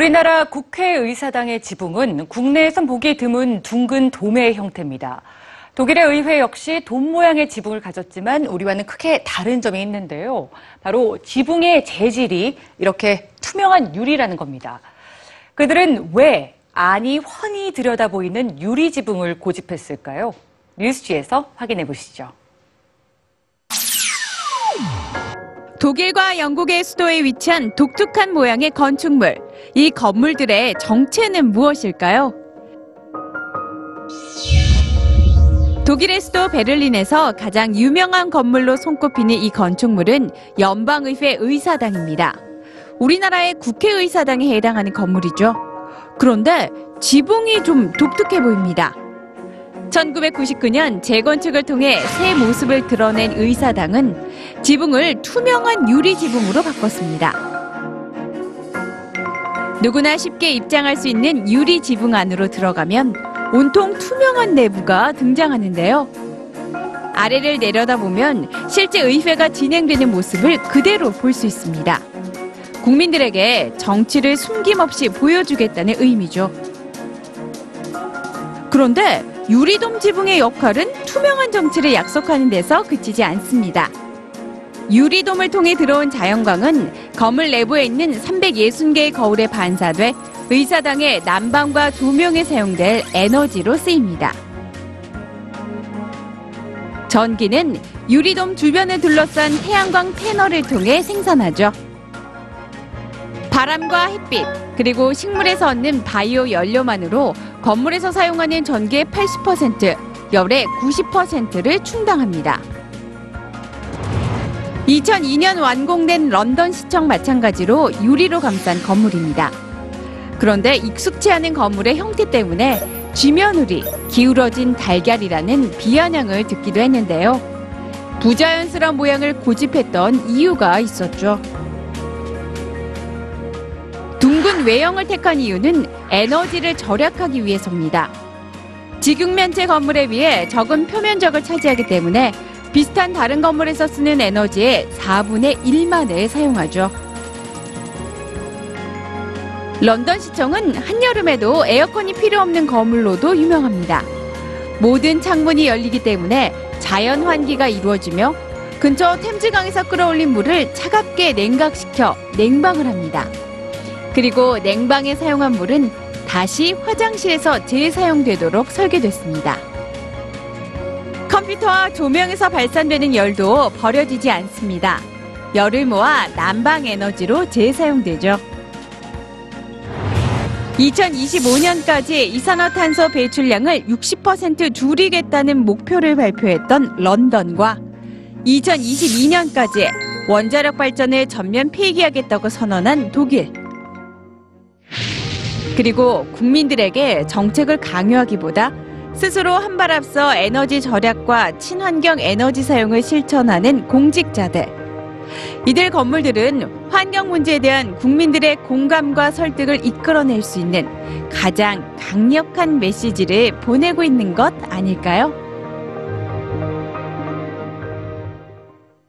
우리나라 국회의사당의 지붕은 국내에선 보기 드문 둥근 도매 형태입니다. 독일의 의회 역시 돔 모양의 지붕을 가졌지만 우리와는 크게 다른 점이 있는데요. 바로 지붕의 재질이 이렇게 투명한 유리라는 겁니다. 그들은 왜 안이 훤히 들여다 보이는 유리 지붕을 고집했을까요? 뉴스지에서 확인해 보시죠. 독일과 영국의 수도에 위치한 독특한 모양의 건축물. 이 건물들의 정체는 무엇일까요? 독일의 수도 베를린에서 가장 유명한 건물로 손꼽히는 이 건축물은 연방의회 의사당입니다. 우리나라의 국회의사당에 해당하는 건물이죠. 그런데 지붕이 좀 독특해 보입니다. 1999년 재건축을 통해 새 모습을 드러낸 의사당은 지붕을 투명한 유리 지붕으로 바꿨습니다. 누구나 쉽게 입장할 수 있는 유리 지붕 안으로 들어가면 온통 투명한 내부가 등장하는데요. 아래를 내려다보면 실제 의회가 진행되는 모습을 그대로 볼 수 있습니다. 국민들에게 정치를 숨김없이 보여주겠다는 의미죠. 그런데 유리돔 지붕의 역할은 투명한 정치를 약속하는 데서 그치지 않습니다. 유리돔을 통해 들어온 자연광은 건물 내부에 있는 360개의 거울에 반사돼 의사당의 난방과 조명에 사용될 에너지로 쓰입니다. 전기는 유리돔 주변을 둘러싼 태양광 패널을 통해 생산하죠. 바람과 햇빛, 그리고 식물에서 얻는 바이오 연료만으로 건물에서 사용하는 전기의 80%, 열의 90%를 충당합니다. 2002년 완공된 런던 시청 마찬가지로 유리로 감싼 건물입니다. 그런데 익숙치 않은 건물의 형태 때문에 쥐며누리, 기울어진 달걀이라는 비아냥을 듣기도 했는데요. 부자연스러운 모양을 고집했던 이유가 있었죠. 둥근 외형을 택한 이유는 에너지를 절약하기 위해서입니다. 지금 면체 건물에 비해 적은 표면적을 차지하기 때문에 비슷한 다른 건물에서 쓰는 에너지의 4분의 1만을 사용하죠. 런던 시청은 한여름에도 에어컨이 필요 없는 건물로도 유명합니다. 모든 창문이 열리기 때문에 자연 환기가 이루어지며 근처 템즈강에서 끌어올린 물을 차갑게 냉각시켜 냉방을 합니다. 그리고 냉방에 사용한 물은 다시 화장실에서 재사용되도록 설계됐습니다. 컴퓨터와 조명에서 발산되는 열도 버려지지 않습니다. 열을 모아 난방 에너지로 재사용되죠. 2025년까지 이산화탄소 배출량을 60% 줄이겠다는 목표를 발표했던 런던과 2022년까지 원자력 발전을 전면 폐기하겠다고 선언한 독일. 그리고 국민들에게 정책을 강요하기보다 스스로 한 발 앞서 에너지 절약과 친환경 에너지 사용을 실천하는 공직자들. 이들 건물들은 환경 문제에 대한 국민들의 공감과 설득을 이끌어낼 수 있는 가장 강력한 메시지를 보내고 있는 것 아닐까요?